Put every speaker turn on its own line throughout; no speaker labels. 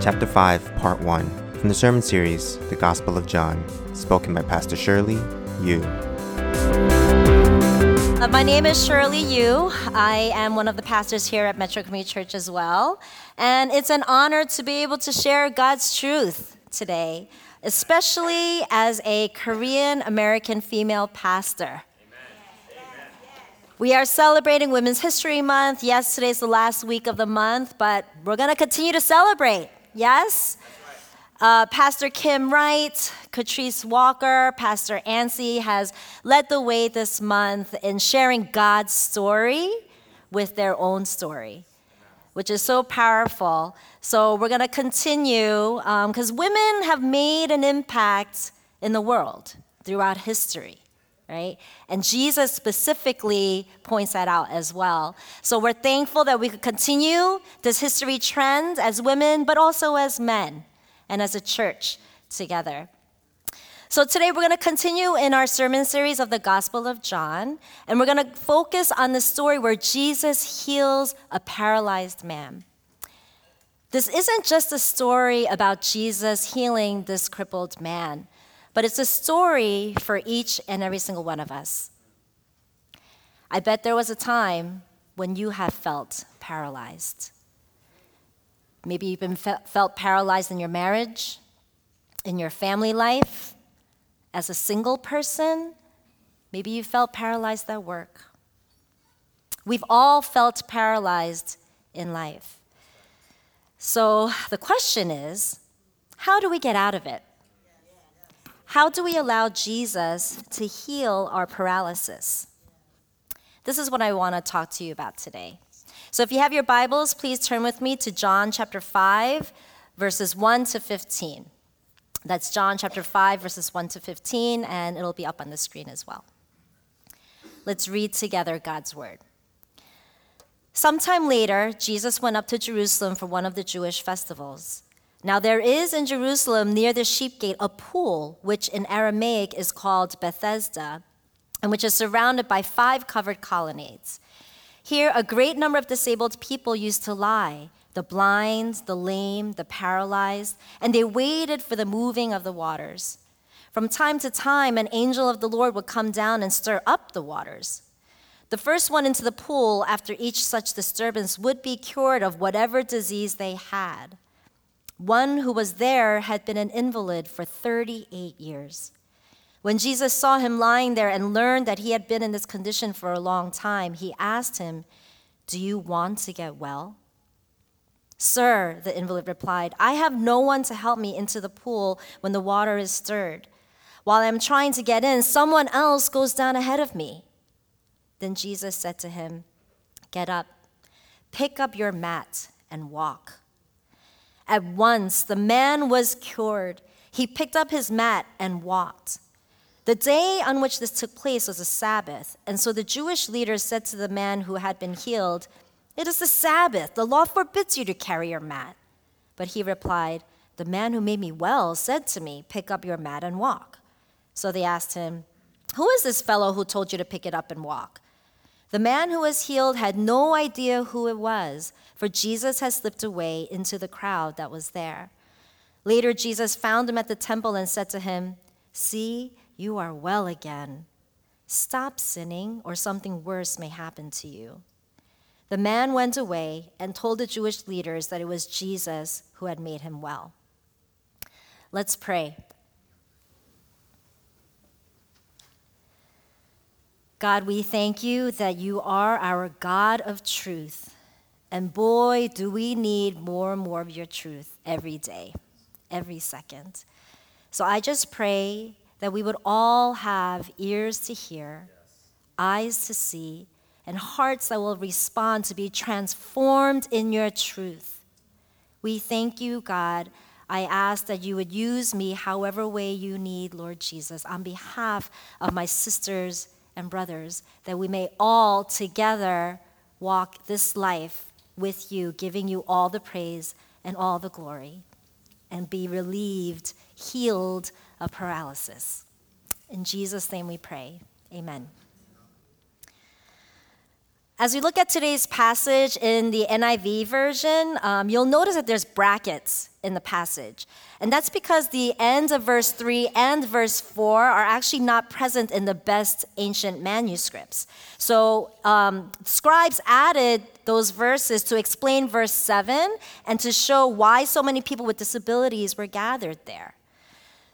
Chapter 5, Part 1, from the sermon series, The Gospel of John, spoken by Pastor Shirley You.
Uh, my name is Shirley You. I am one of the pastors here at Metro Community Church as well. And it's an honor to be able to share God's truth today, especially as a Korean American female pastor. We are celebrating Women's History Month. Yes, today's the last week of the month, but we're going to continue to celebrate. Yes? Uh, Pastor Kim Wright, Catrice Walker, Pastor Ansi has led the way this month in sharing God's story with their own story, which is so powerful. So we're going to continue because um, women have made an impact in the world throughout history. Right? And Jesus specifically points that out as well. So we're thankful that we could continue this history trend as women, but also as men and as a church together. So, today we're going to continue in our sermon series of the Gospel of John, and we're going to focus on the story where Jesus heals a paralyzed man. This isn't just a story about Jesus healing this crippled man, but it's a story for each and every single one of us. I bet there was a time when you have felt paralyzed. Maybe you've been fe- felt paralyzed in your marriage, in your family life, as a single person. Maybe you felt paralyzed at work. We've all felt paralyzed in life. So the question is how do we get out of it? How do we allow Jesus to heal our paralysis? This is what I want to talk to you about today. So if you have your Bibles, please turn with me to John chapter 5, verses 1 to 15. That's John chapter 5, verses 1 to 15, and it'll be up on the screen as well. Let's read together God's word. Sometime later, Jesus went up to Jerusalem for one of the Jewish festivals. Now, there is in Jerusalem near the sheep gate a pool, which in Aramaic is called Bethesda, and which is surrounded by five covered colonnades. Here, a great number of disabled people used to lie the blind, the lame, the paralyzed, and they waited for the moving of the waters. From time to time, an angel of the Lord would come down and stir up the waters. The first one into the pool after each such disturbance would be cured of whatever disease they had. One who was there had been an invalid for 38 years. When Jesus saw him lying there and learned that he had been in this condition for a long time, he asked him, Do you want to get well? Sir, the invalid replied, I have no one to help me into the pool when the water is stirred. While I'm trying to get in, someone else goes down ahead of me. Then Jesus said to him, Get up, pick up your mat, and walk. At once the man was cured. He picked up his mat and walked. The day on which this took place was a Sabbath, and so the Jewish leaders said to the man who had been healed, It is the Sabbath. The law forbids you to carry your mat. But he replied, The man who made me well said to me, Pick up your mat and walk. So they asked him, Who is this fellow who told you to pick it up and walk? The man who was healed had no idea who it was, for Jesus had slipped away into the crowd that was there. Later, Jesus found him at the temple and said to him, See, you are well again. Stop sinning, or something worse may happen to you. The man went away and told the Jewish leaders that it was Jesus who had made him well. Let's pray. God, we thank you that you are our God of truth. And boy, do we need more and more of your truth every day, every second. So I just pray that we would all have ears to hear, eyes to see, and hearts that will respond to be transformed in your truth. We thank you, God. I ask that you would use me however way you need, Lord Jesus, on behalf of my sisters and brothers, that we may all together walk this life with you, giving you all the praise and all the glory, and be relieved, healed of paralysis. In Jesus' name we pray. Amen. As we look at today's passage in the NIV version, um, you'll notice that there's brackets in the passage. And that's because the ends of verse 3 and verse 4 are actually not present in the best ancient manuscripts. So um, scribes added those verses to explain verse 7 and to show why so many people with disabilities were gathered there.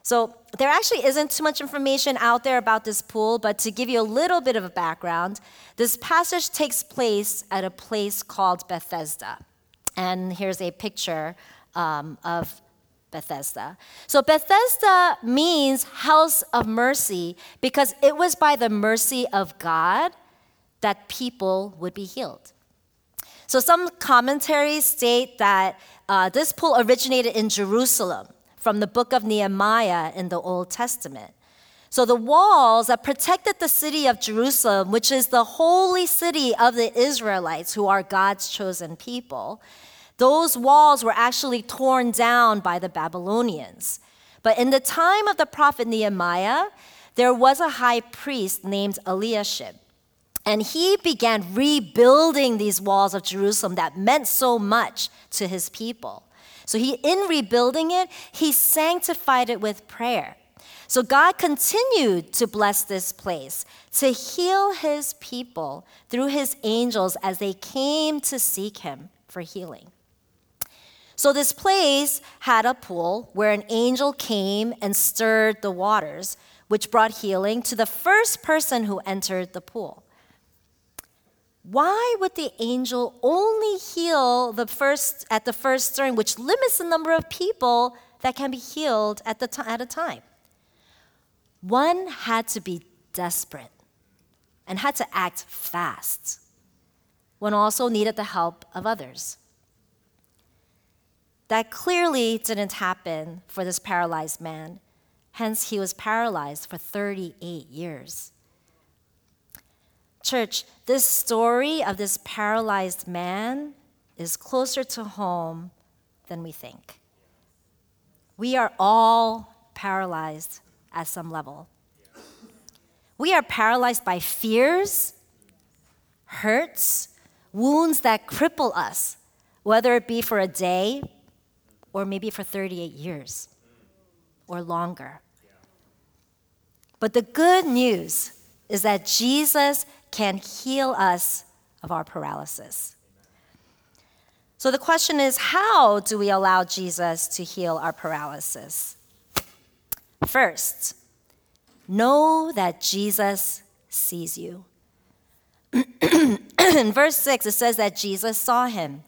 So there actually isn't too much information out there about this pool, but to give you a little bit of a background, this passage takes place at a place called Bethesda. And here's a picture um, of Bethesda. So Bethesda means house of mercy because it was by the mercy of God that people would be healed. So some commentaries state that uh, this pool originated in Jerusalem from the book of Nehemiah in the Old Testament. So the walls that protected the city of Jerusalem, which is the holy city of the Israelites, who are God's chosen people, those walls were actually torn down by the Babylonians. But in the time of the prophet Nehemiah, there was a high priest named Eliashib. And he began rebuilding these walls of Jerusalem that meant so much to his people. So he, in rebuilding it, he sanctified it with prayer. So God continued to bless this place, to heal his people through his angels as they came to seek him for healing. So this place had a pool where an angel came and stirred the waters, which brought healing to the first person who entered the pool why would the angel only heal the first at the first stirring, which limits the number of people that can be healed at, the t- at a time? One had to be desperate and had to act fast. One also needed the help of others. That clearly didn't happen for this paralyzed man. Hence, he was paralyzed for 38 years. Church, this story of this paralyzed man is closer to home than we think. We are all paralyzed at some level. We are paralyzed by fears, hurts, wounds that cripple us, whether it be for a day or maybe for 38 years or longer. But the good news is that Jesus can heal us of our paralysis. So the question is how do we allow Jesus to heal our paralysis? First, know that Jesus sees you. In verse 6, it says that Jesus saw him.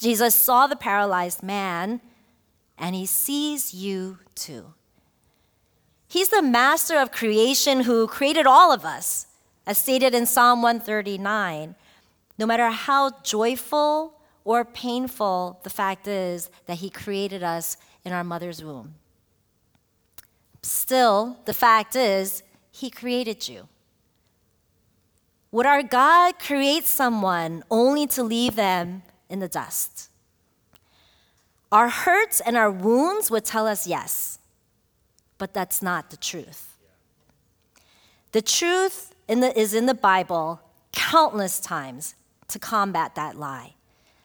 Jesus saw the paralyzed man, and he sees you too. He's the master of creation who created all of us. As stated in Psalm 139, no matter how joyful or painful the fact is that He created us in our mother's womb. Still, the fact is, He created you. Would our God create someone only to leave them in the dust? Our hurts and our wounds would tell us yes, but that's not the truth. The truth in the, is in the Bible countless times to combat that lie.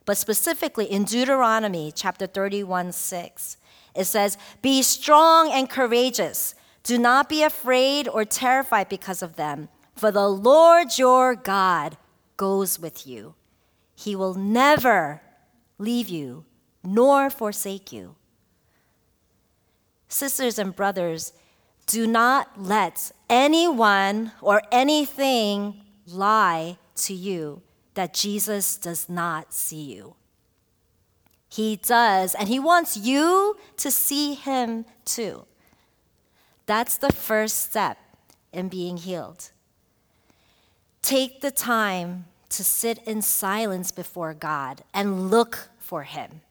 But specifically in Deuteronomy chapter 31 6, it says, Be strong and courageous. Do not be afraid or terrified because of them, for the Lord your God goes with you. He will never leave you nor forsake you. Sisters and brothers, do not let anyone or anything lie to you that Jesus does not see you. He does, and He wants you to see Him too. That's the first step in being healed. Take the time to sit in silence before God and look for Him.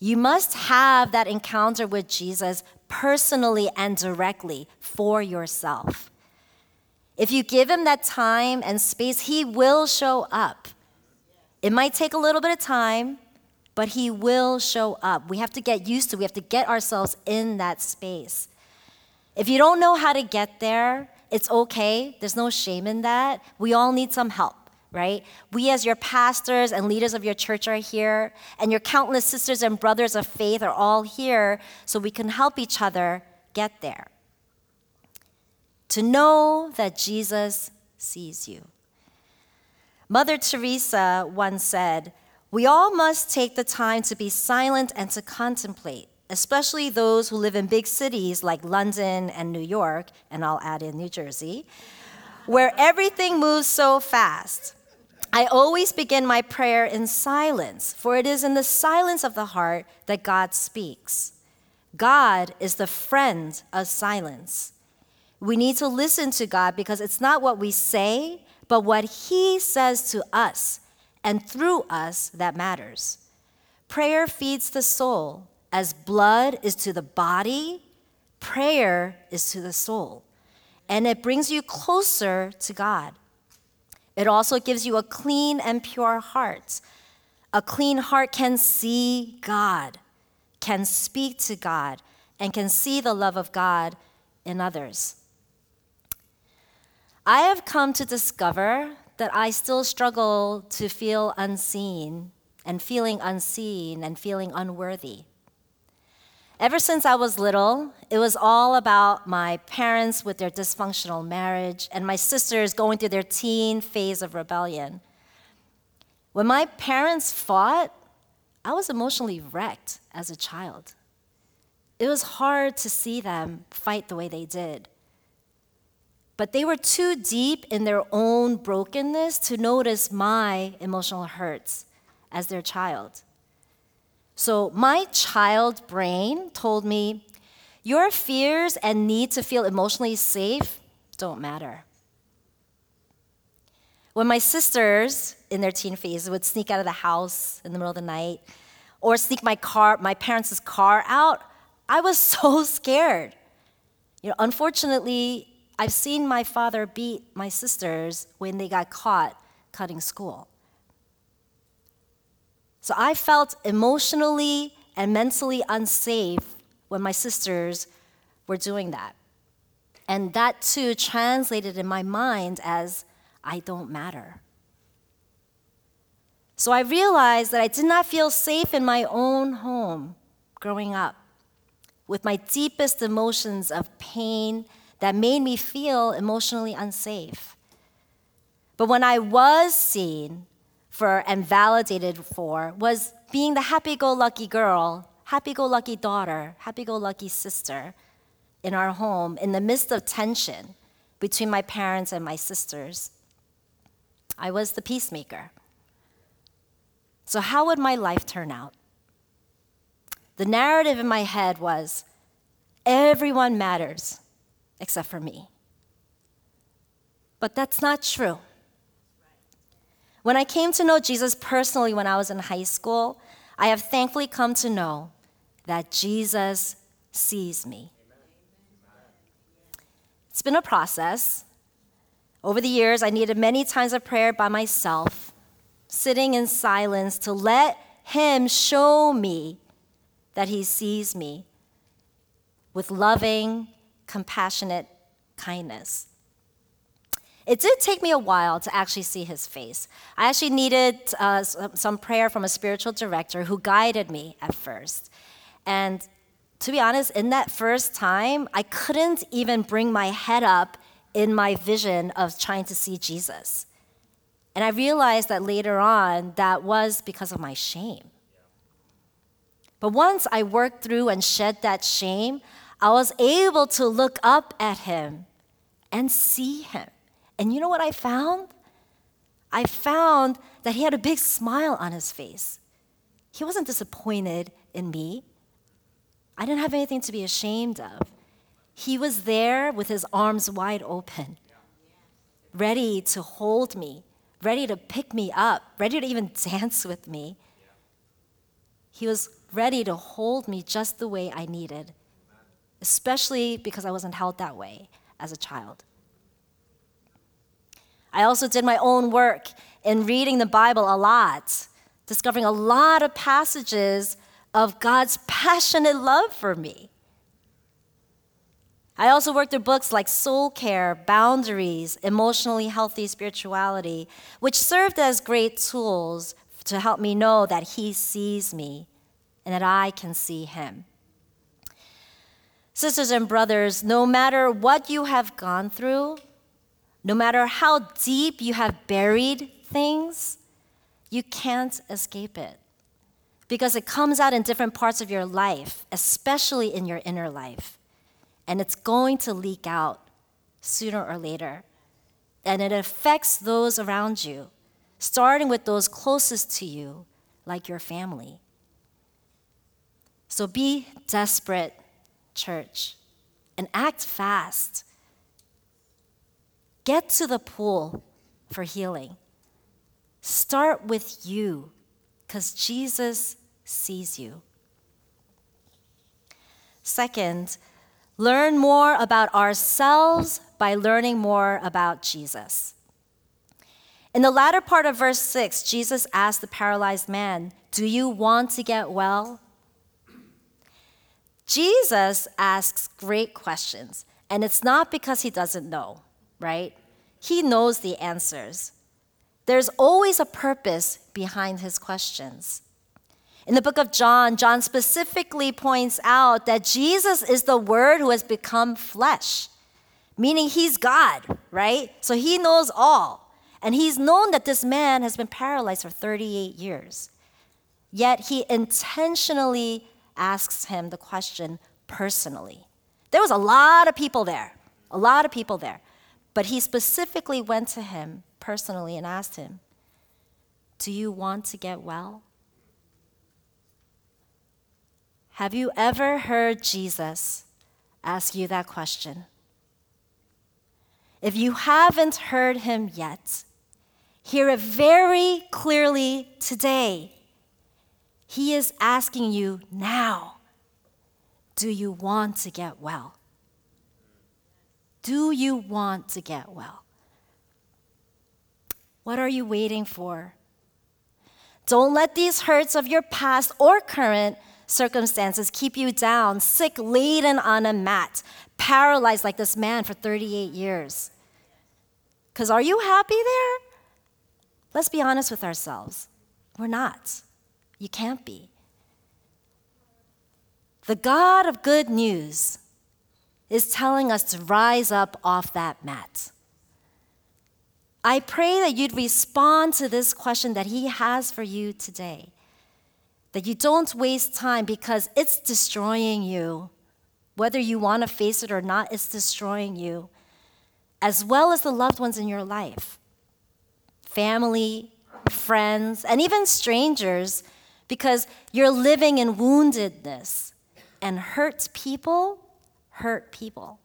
You must have that encounter with Jesus personally and directly for yourself. If you give him that time and space, he will show up. It might take a little bit of time, but he will show up. We have to get used to, we have to get ourselves in that space. If you don't know how to get there, it's okay. There's no shame in that. We all need some help. Right? We, as your pastors and leaders of your church, are here, and your countless sisters and brothers of faith are all here so we can help each other get there. To know that Jesus sees you. Mother Teresa once said, We all must take the time to be silent and to contemplate, especially those who live in big cities like London and New York, and I'll add in New Jersey, where everything moves so fast. I always begin my prayer in silence, for it is in the silence of the heart that God speaks. God is the friend of silence. We need to listen to God because it's not what we say, but what He says to us and through us that matters. Prayer feeds the soul, as blood is to the body, prayer is to the soul, and it brings you closer to God. It also gives you a clean and pure heart. A clean heart can see God, can speak to God, and can see the love of God in others. I have come to discover that I still struggle to feel unseen and feeling unseen and feeling unworthy. Ever since I was little, it was all about my parents with their dysfunctional marriage and my sisters going through their teen phase of rebellion. When my parents fought, I was emotionally wrecked as a child. It was hard to see them fight the way they did. But they were too deep in their own brokenness to notice my emotional hurts as their child. So my child brain told me, Your fears and need to feel emotionally safe don't matter. When my sisters in their teen phase would sneak out of the house in the middle of the night or sneak my car, my parents' car out, I was so scared. You know, unfortunately, I've seen my father beat my sisters when they got caught cutting school. So I felt emotionally and mentally unsafe when my sisters were doing that. And that too translated in my mind as I don't matter. So I realized that I did not feel safe in my own home growing up with my deepest emotions of pain that made me feel emotionally unsafe. But when I was seen for and validated for was being the happy go lucky girl, happy go lucky daughter, happy go lucky sister in our home in the midst of tension between my parents and my sisters. I was the peacemaker. So, how would my life turn out? The narrative in my head was everyone matters except for me. But that's not true. When I came to know Jesus personally when I was in high school, I have thankfully come to know that Jesus sees me. It's been a process. Over the years, I needed many times of prayer by myself, sitting in silence to let Him show me that He sees me with loving, compassionate kindness. It did take me a while to actually see his face. I actually needed uh, some prayer from a spiritual director who guided me at first. And to be honest, in that first time, I couldn't even bring my head up in my vision of trying to see Jesus. And I realized that later on, that was because of my shame. But once I worked through and shed that shame, I was able to look up at him and see him. And you know what I found? I found that he had a big smile on his face. He wasn't disappointed in me. I didn't have anything to be ashamed of. He was there with his arms wide open, ready to hold me, ready to pick me up, ready to even dance with me. He was ready to hold me just the way I needed, especially because I wasn't held that way as a child. I also did my own work in reading the Bible a lot, discovering a lot of passages of God's passionate love for me. I also worked through books like Soul Care, Boundaries, Emotionally Healthy Spirituality, which served as great tools to help me know that He sees me and that I can see Him. Sisters and brothers, no matter what you have gone through, no matter how deep you have buried things, you can't escape it because it comes out in different parts of your life, especially in your inner life. And it's going to leak out sooner or later. And it affects those around you, starting with those closest to you, like your family. So be desperate, church, and act fast. Get to the pool for healing. Start with you because Jesus sees you. Second, learn more about ourselves by learning more about Jesus. In the latter part of verse 6, Jesus asked the paralyzed man, Do you want to get well? Jesus asks great questions, and it's not because he doesn't know, right? He knows the answers. There's always a purpose behind his questions. In the book of John, John specifically points out that Jesus is the Word who has become flesh, meaning he's God, right? So he knows all. And he's known that this man has been paralyzed for 38 years. Yet he intentionally asks him the question personally. There was a lot of people there, a lot of people there. But he specifically went to him personally and asked him, Do you want to get well? Have you ever heard Jesus ask you that question? If you haven't heard him yet, hear it very clearly today. He is asking you now Do you want to get well? Do you want to get well? What are you waiting for? Don't let these hurts of your past or current circumstances keep you down, sick, laden on a mat, paralyzed like this man for 38 years. Because are you happy there? Let's be honest with ourselves. We're not. You can't be. The God of good news is telling us to rise up off that mat. I pray that you'd respond to this question that He has for you today. That you don't waste time because it's destroying you. Whether you want to face it or not, it's destroying you, as well as the loved ones in your life family, friends, and even strangers, because you're living in woundedness and hurt people hurt people.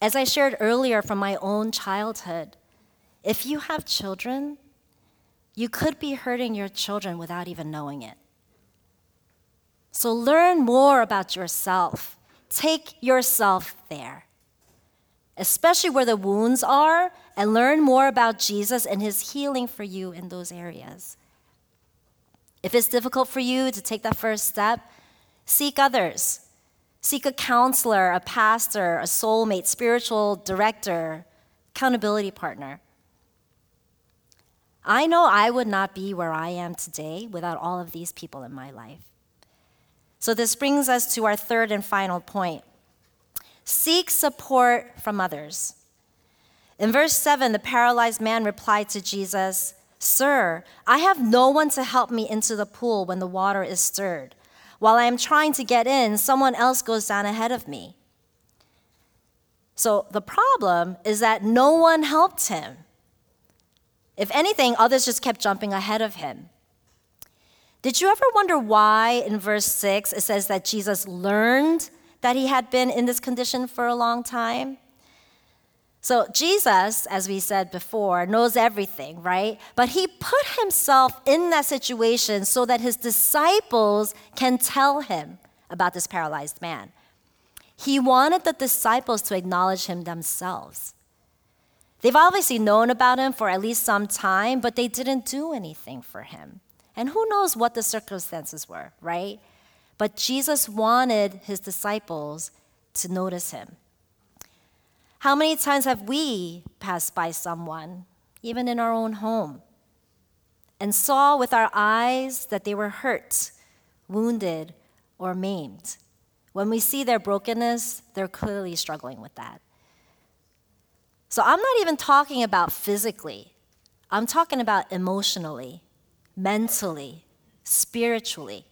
As I shared earlier from my own childhood, if you have children, you could be hurting your children without even knowing it. So learn more about yourself. Take yourself there, especially where the wounds are, and learn more about Jesus and his healing for you in those areas. If it's difficult for you to take that first step, seek others. Seek a counselor, a pastor, a soulmate, spiritual director, accountability partner. I know I would not be where I am today without all of these people in my life. So, this brings us to our third and final point seek support from others. In verse 7, the paralyzed man replied to Jesus, Sir, I have no one to help me into the pool when the water is stirred. While I am trying to get in, someone else goes down ahead of me. So the problem is that no one helped him. If anything, others just kept jumping ahead of him. Did you ever wonder why in verse 6 it says that Jesus learned that he had been in this condition for a long time? So, Jesus, as we said before, knows everything, right? But he put himself in that situation so that his disciples can tell him about this paralyzed man. He wanted the disciples to acknowledge him themselves. They've obviously known about him for at least some time, but they didn't do anything for him. And who knows what the circumstances were, right? But Jesus wanted his disciples to notice him. How many times have we passed by someone, even in our own home, and saw with our eyes that they were hurt, wounded, or maimed? When we see their brokenness, they're clearly struggling with that. So I'm not even talking about physically, I'm talking about emotionally, mentally, spiritually.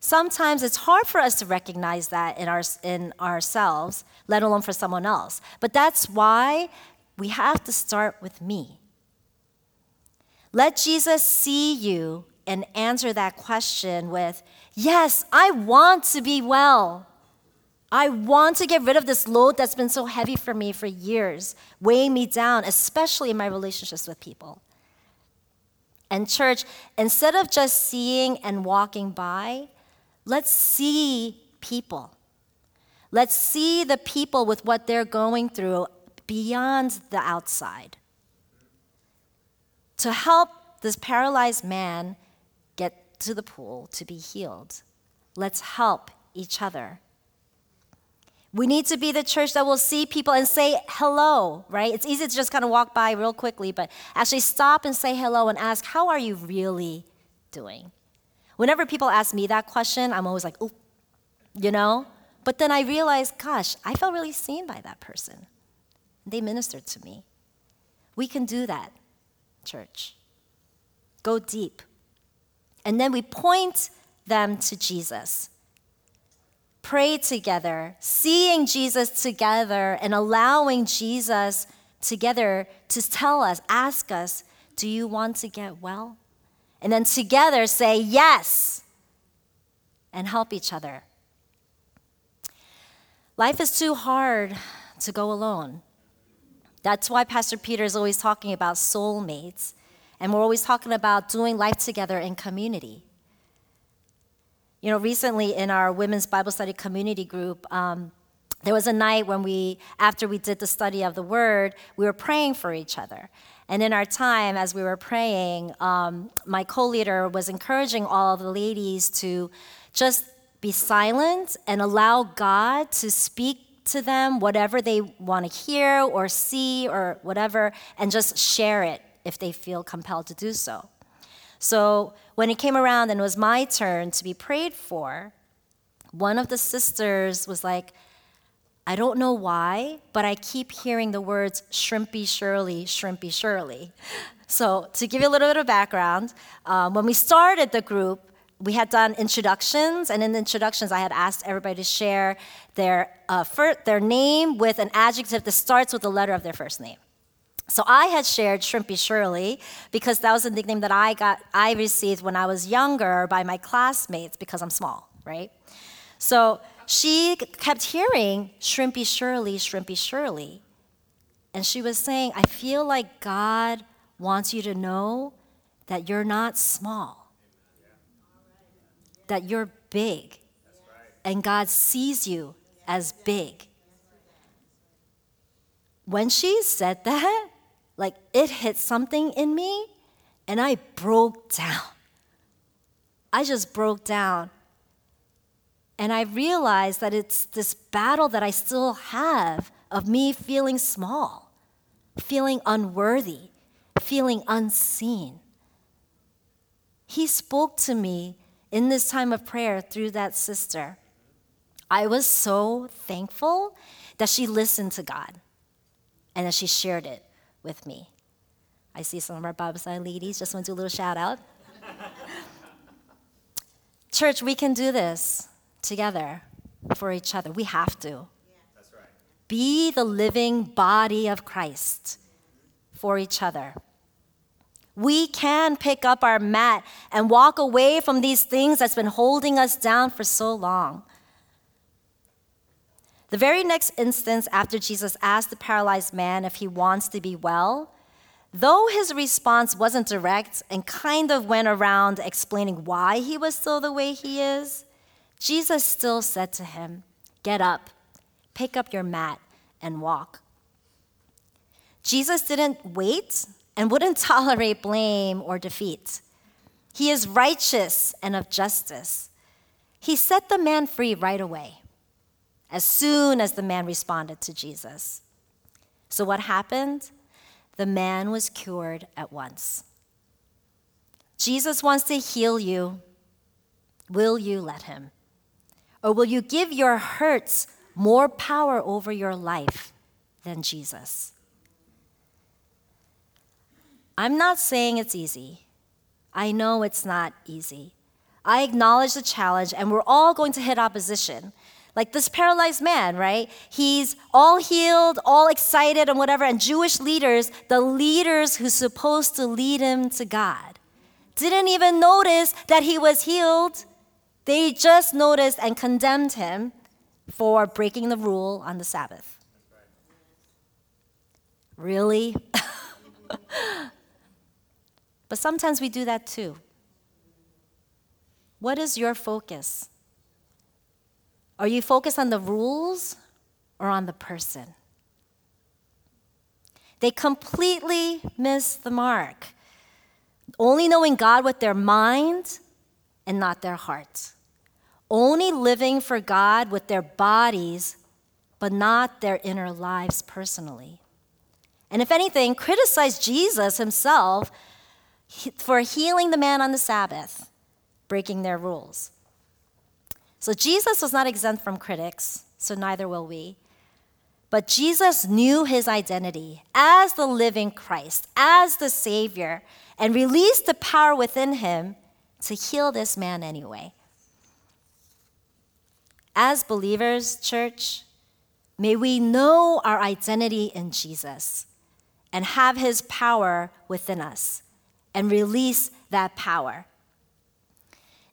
Sometimes it's hard for us to recognize that in, our, in ourselves, let alone for someone else. But that's why we have to start with me. Let Jesus see you and answer that question with, Yes, I want to be well. I want to get rid of this load that's been so heavy for me for years, weighing me down, especially in my relationships with people. And, church, instead of just seeing and walking by, let's see people. Let's see the people with what they're going through beyond the outside. To help this paralyzed man get to the pool to be healed, let's help each other. We need to be the church that will see people and say hello, right? It's easy to just kind of walk by real quickly, but actually stop and say hello and ask, How are you really doing? Whenever people ask me that question, I'm always like, Oh, you know? But then I realize, gosh, I felt really seen by that person. They ministered to me. We can do that, church. Go deep. And then we point them to Jesus pray together, seeing Jesus together, and allowing Jesus together to tell us, ask us, Do you want to get well? And then together say yes and help each other. Life is too hard to go alone. That's why Pastor Peter is always talking about soulmates. And we're always talking about doing life together in community. You know, recently in our women's Bible study community group, um, there was a night when we, after we did the study of the word, we were praying for each other. And in our time, as we were praying, um, my co leader was encouraging all the ladies to just be silent and allow God to speak to them whatever they want to hear or see or whatever, and just share it if they feel compelled to do so. So when it came around and it was my turn to be prayed for, one of the sisters was like, I don't know why, but I keep hearing the words shrimpy Shirley, shrimpy Shirley. So, to give you a little bit of background, um, when we started the group, we had done introductions, and in the introductions, I had asked everybody to share their, uh, fir- their name with an adjective that starts with the letter of their first name. So I had shared Shrimpy Shirley because that was a nickname that I got I received when I was younger by my classmates because I'm small, right? So she kept hearing Shrimpy Shirley, Shrimpy Shirley. And she was saying, I feel like God wants you to know that you're not small, that you're big, and God sees you as big. When she said that, like it hit something in me and I broke down. I just broke down. And I realized that it's this battle that I still have of me feeling small, feeling unworthy, feeling unseen. He spoke to me in this time of prayer through that sister. I was so thankful that she listened to God and that she shared it with me. I see some of our Bible study ladies. Just want to do a little shout out. Church, we can do this together for each other. We have to. That's right. Be the living body of Christ for each other. We can pick up our mat and walk away from these things that's been holding us down for so long. The very next instance, after Jesus asked the paralyzed man if he wants to be well, though his response wasn't direct and kind of went around explaining why he was still the way he is, Jesus still said to him, Get up, pick up your mat, and walk. Jesus didn't wait and wouldn't tolerate blame or defeat. He is righteous and of justice. He set the man free right away. as soon as the man responded to Jesus. So, what happened? The man was cured at once. Jesus wants to heal you. Will you let him? Or will you give your hurts more power over your life than Jesus? I'm not saying it's easy. I know it's not easy. I acknowledge the challenge, and we're all going to hit opposition. Like this paralyzed man, right? He's all healed, all excited, and whatever. And Jewish leaders, the leaders who's supposed to lead him to God, didn't even notice that he was healed. They just noticed and condemned him for breaking the rule on the Sabbath. Really? but sometimes we do that too. What is your focus? Are you focused on the rules or on the person? They completely miss the mark, only knowing God with their mind and not their heart, only living for God with their bodies, but not their inner lives personally. And if anything, criticize Jesus himself for healing the man on the Sabbath, breaking their rules. So Jesus was not exempt from critics, so neither will we. But Jesus knew his identity as the living Christ, as the Savior, and released the power within him to heal this man anyway. As believers, church, may we know our identity in Jesus and have his power within us and release that power.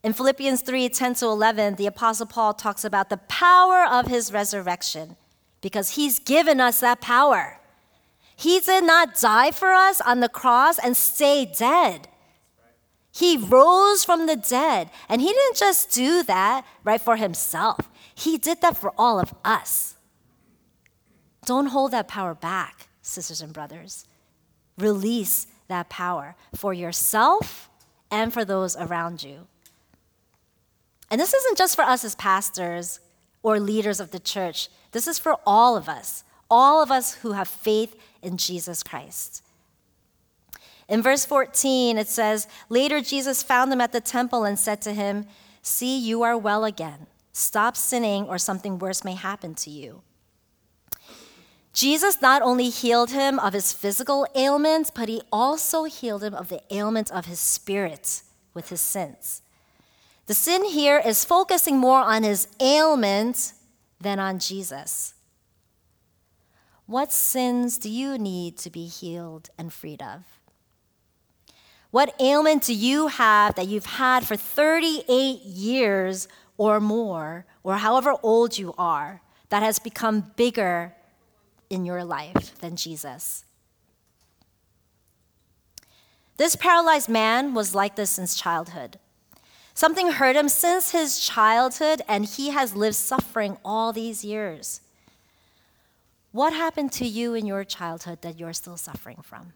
In Philippians 3 10 to 11, the Apostle Paul talks about the power of his resurrection because he's given us that power. He did not die for us on the cross and stay dead. He rose from the dead. And he didn't just do that, right, for himself, he did that for all of us. Don't hold that power back, sisters and brothers. Release that power for yourself and for those around you. And this isn't just for us as pastors or leaders of the church, this is for all of us, all of us who have faith in Jesus Christ. In verse 14, it says, Later Jesus found him at the temple and said to him, See, you are well again. Stop sinning, or something worse may happen to you. Jesus not only healed him of his physical ailments, but he also healed him of the ailments of his spirit with his sins. The sin here is focusing more on his ailment than on Jesus. What sins do you need to be healed and freed of? What ailment do you have that you've had for 38 years or more, or however old you are, that has become bigger in your life than Jesus? This paralyzed man was like this since childhood. Something hurt him since his childhood, and he has lived suffering all these years. What happened to you in your childhood that you're still suffering from?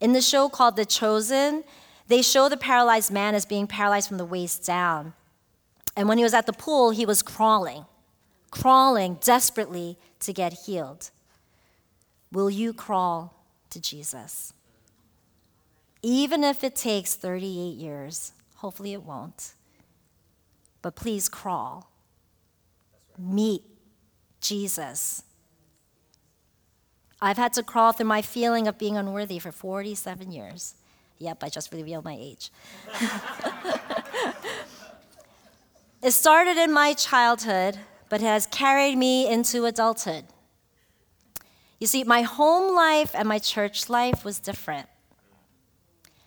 In the show called The Chosen, they show the paralyzed man as being paralyzed from the waist down. And when he was at the pool, he was crawling, crawling desperately to get healed. Will you crawl to Jesus? even if it takes 38 years. Hopefully, it won't. But please crawl. Meet Jesus. I've had to crawl through my feeling of being unworthy for 47 years. Yep, I just revealed my age. it started in my childhood, but has carried me into adulthood. You see, my home life and my church life was different.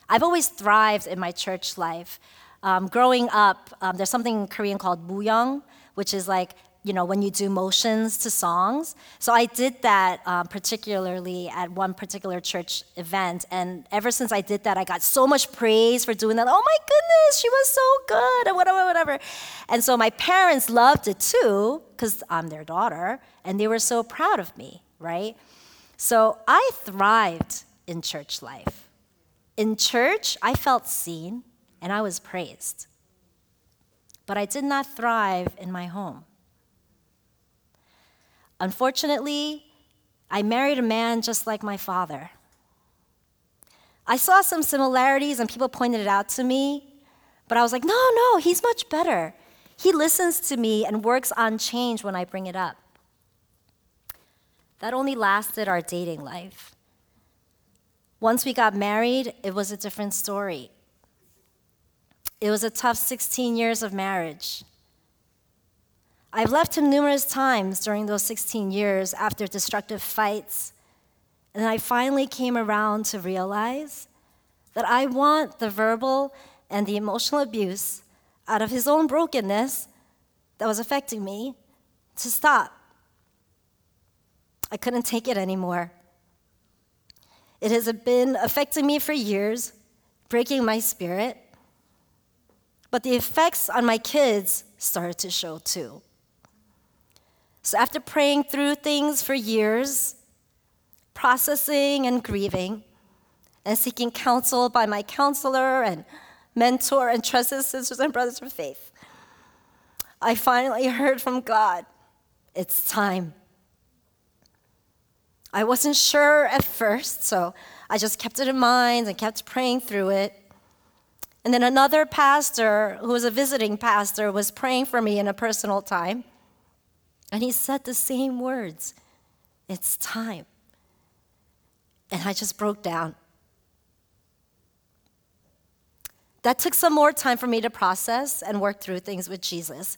I've always thrived in my church life. Um, growing up, um, there's something in Korean called muyong, which is like you know when you do motions to songs. So I did that um, particularly at one particular church event, and ever since I did that, I got so much praise for doing that. Oh my goodness, she was so good, and whatever, whatever. And so my parents loved it too, because I'm their daughter, and they were so proud of me, right? So I thrived in church life. In church, I felt seen and I was praised. But I did not thrive in my home. Unfortunately, I married a man just like my father. I saw some similarities and people pointed it out to me, but I was like, no, no, he's much better. He listens to me and works on change when I bring it up. That only lasted our dating life. Once we got married, it was a different story. It was a tough 16 years of marriage. I've left him numerous times during those 16 years after destructive fights and I finally came around to realize that I want the verbal and the emotional abuse out of his own brokenness that was affecting me to stop. I couldn't take it anymore. It has been affecting me for years, breaking my spirit. But the effects on my kids started to show too. So after praying through things for years, processing and grieving, and seeking counsel by my counselor and mentor and trusted sisters and brothers of faith. I finally heard from God it's time. I wasn't sure at first, so I just kept it in mind and kept praying through it. And then another pastor, who was a visiting pastor, was praying for me in a personal time. And he said the same words It's time. And I just broke down. That took some more time for me to process and work through things with Jesus.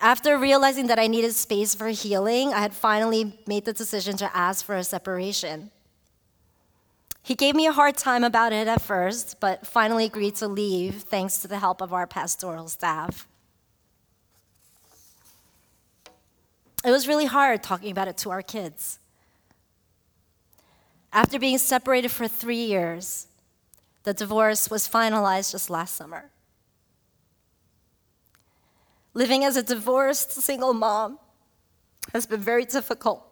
After realizing that I needed space for healing, I had finally made the decision to ask for a separation. He gave me a hard time about it at first, but finally agreed to leave thanks to the help of our pastoral staff. It was really hard talking about it to our kids. After being separated for three years, the divorce was finalized just last summer. Living as a divorced single mom has been very difficult.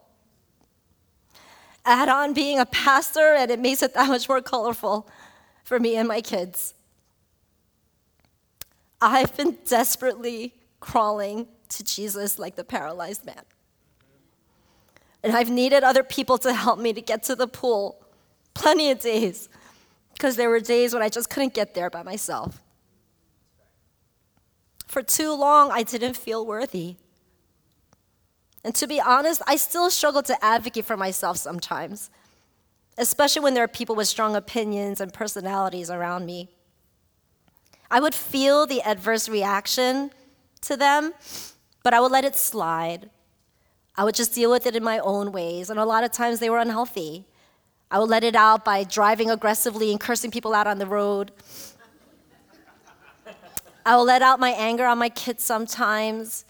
Add on being a pastor, and it makes it that much more colorful for me and my kids. I've been desperately crawling to Jesus like the paralyzed man. And I've needed other people to help me to get to the pool plenty of days because there were days when I just couldn't get there by myself. For too long, I didn't feel worthy. And to be honest, I still struggle to advocate for myself sometimes, especially when there are people with strong opinions and personalities around me. I would feel the adverse reaction to them, but I would let it slide I would just deal with it in my own ways, and a lot of times they were unhealthy. I would let it out by driving aggressively and cursing people out on the road. I would let out my anger on my kids sometimes.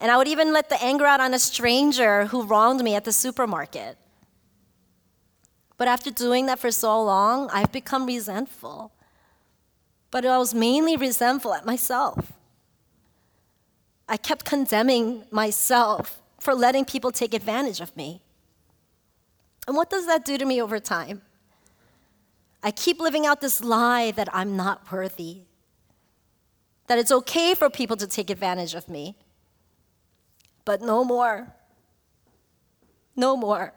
And I would even let the anger out on a stranger who wronged me at the supermarket. But after doing that for so long, I've become resentful. But I was mainly resentful at myself. I kept condemning myself for letting people take advantage of me. And what does that do to me over time? I keep living out this lie that I'm not worthy, that it's okay for people to take advantage of me. But no more. No more.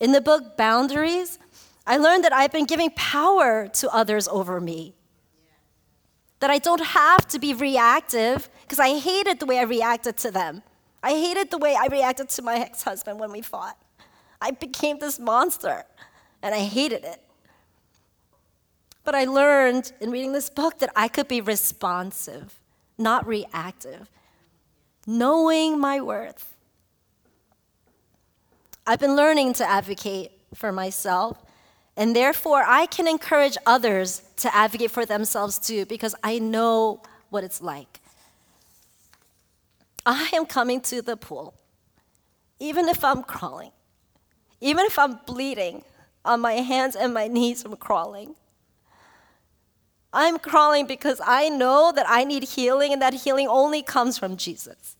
In the book Boundaries, I learned that I've been giving power to others over me. That I don't have to be reactive because I hated the way I reacted to them. I hated the way I reacted to my ex husband when we fought. I became this monster and I hated it. But I learned in reading this book that I could be responsive, not reactive, knowing my worth. I've been learning to advocate for myself and therefore, I can encourage others to advocate for themselves too, because I know what it's like. I am coming to the pool, even if I'm crawling, even if I'm bleeding on my hands and my knees from crawling. I'm crawling because I know that I need healing, and that healing only comes from Jesus.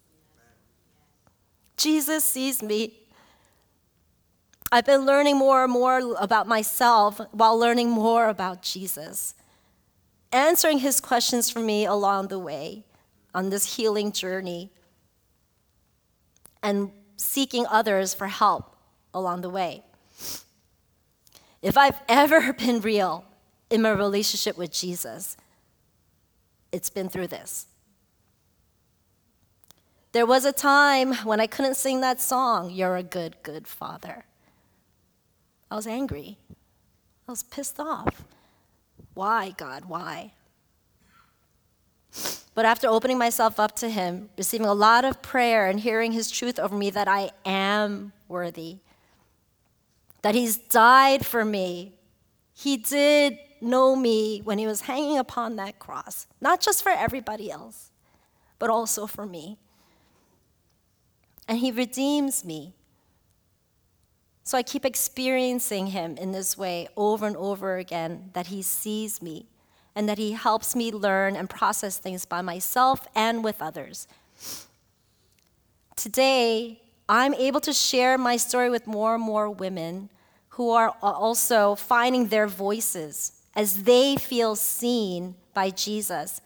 Jesus sees me I've been learning more and more about myself while learning more about Jesus, answering his questions for me along the way on this healing journey. and seeking others for help along the way. If I've ever been real in my relationship with Jesus, it's been through this. There was a time when I couldn't sing that song, You're a Good, Good Father. I was angry. I was pissed off. Why, God, why? But after opening myself up to Him, receiving a lot of prayer and hearing His truth over me that I am worthy, that He's died for me, He did know me when He was hanging upon that cross, not just for everybody else, but also for me. And He redeems me. So I keep experiencing Him in this way over and over again that He sees me and that He helps me learn and process things by myself and with others. Today, I'm able to share my story with more and more women who are also finding their voices as they feel seen by Jesus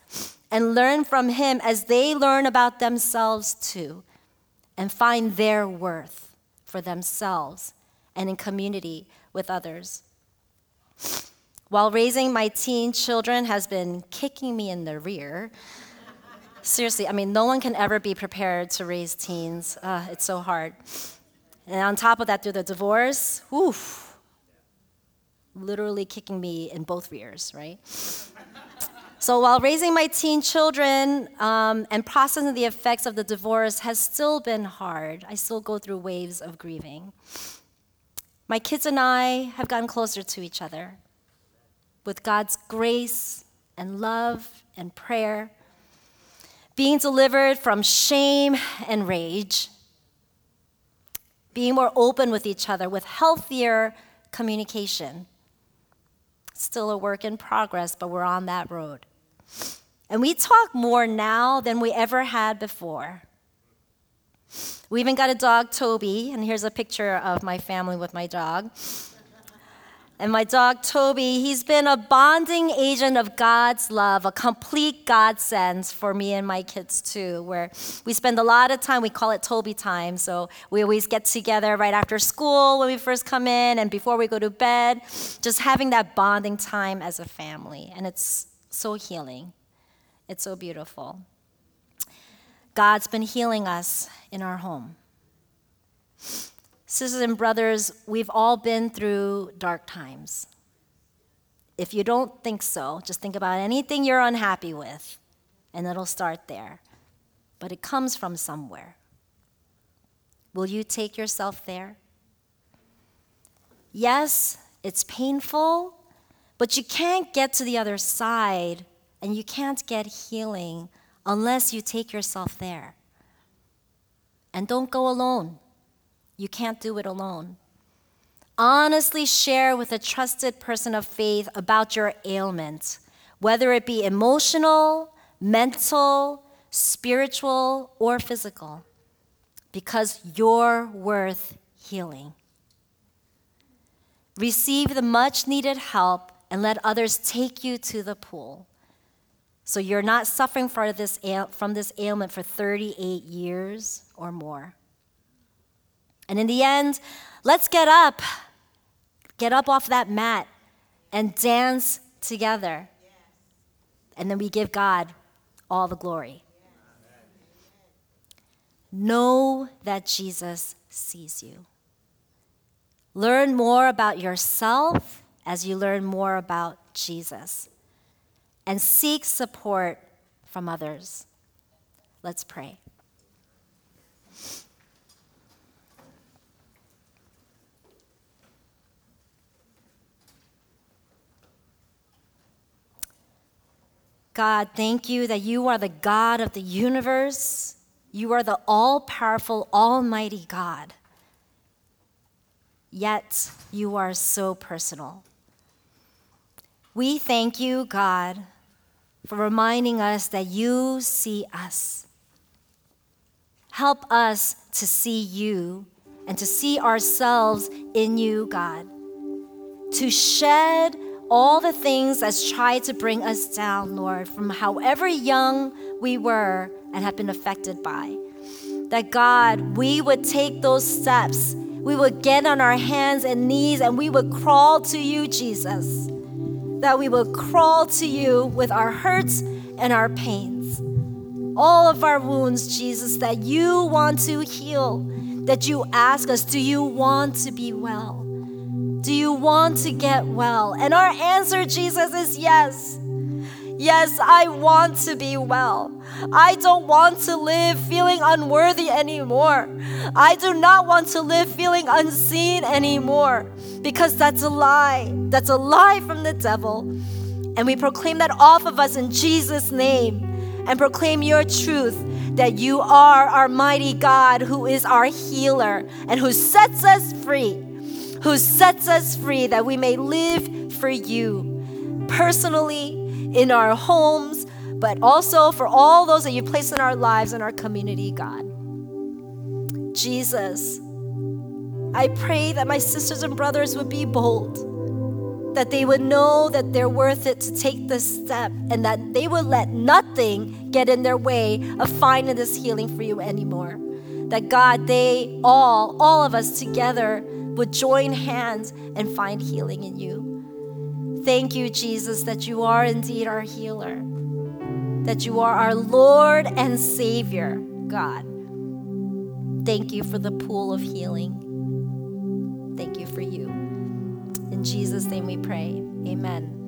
and learn from Him as they learn about themselves too and find their worth for themselves and in community with others. While raising my teen children has been kicking me in the rear, seriously, I mean, no one can ever be prepared to raise teens. Uh, it's so hard. And on top of that, through the divorce, oof, literally kicking me in both rears, right? So while raising my teen children um, and processing the effects of the divorce has still been hard, I still go through waves of grieving. My kids and I have gotten closer to each other with God's grace and love and prayer, being delivered from shame and rage, being more open with each other with healthier communication. Still a work in progress, but we're on that road. And we talk more now than we ever had before. We even got a dog, Toby, and here's a picture of my family with my dog. And my dog, Toby, he's been a bonding agent of God's love, a complete godsend for me and my kids, too, where we spend a lot of time, we call it Toby time. So we always get together right after school when we first come in and before we go to bed, just having that bonding time as a family. And it's so healing, it's so beautiful. God's been healing us in our home. Sisters and brothers, we've all been through dark times. If you don't think so, just think about anything you're unhappy with, and it'll start there. But it comes from somewhere. Will you take yourself there? Yes, it's painful, but you can't get to the other side and you can't get healing unless you take yourself there. And don't go alone. You can't do it alone. Honestly share with a trusted person of faith about your ailment, whether it be emotional, mental, spiritual, or physical, because you're worth healing. Receive the much needed help and let others take you to the pool. So you're not suffering from this, from this ailment for 38 years or more. And in the end, let's get up, get up off that mat and dance together. And then we give God all the glory. Know that Jesus sees you. Learn more about yourself as you learn more about Jesus. And seek support from others. Let's pray. God, thank you that you are the God of the universe. You are the all powerful, almighty God. Yet you are so personal. We thank you, God, for reminding us that you see us. Help us to see you and to see ourselves in you, God. To shed all the things that's tried to bring us down, Lord, from however young we were and have been affected by. that God, we would take those steps. We would get on our hands and knees and we would crawl to you, Jesus. That we would crawl to you with our hurts and our pains. All of our wounds, Jesus, that you want to heal, that you ask us, do you want to be well? Do you want to get well? And our answer, Jesus, is yes. Yes, I want to be well. I don't want to live feeling unworthy anymore. I do not want to live feeling unseen anymore because that's a lie. That's a lie from the devil. And we proclaim that off of us in Jesus' name and proclaim your truth that you are our mighty God who is our healer and who sets us free, who sets us free that we may live for you personally in our homes, but also for all those that you place in our lives and our community, God. Jesus, I pray that my sisters and brothers would be bold, that they would know that they're worth it to take this step, and that they would let nothing get in their way of finding this healing for you anymore. That God, they all, all of us together, would join hands and find healing in you. Thank you, Jesus, that you are indeed our healer, that you are our Lord and Savior, God. Thank you for the pool of healing. Thank you for you. In Jesus' name we pray. Amen.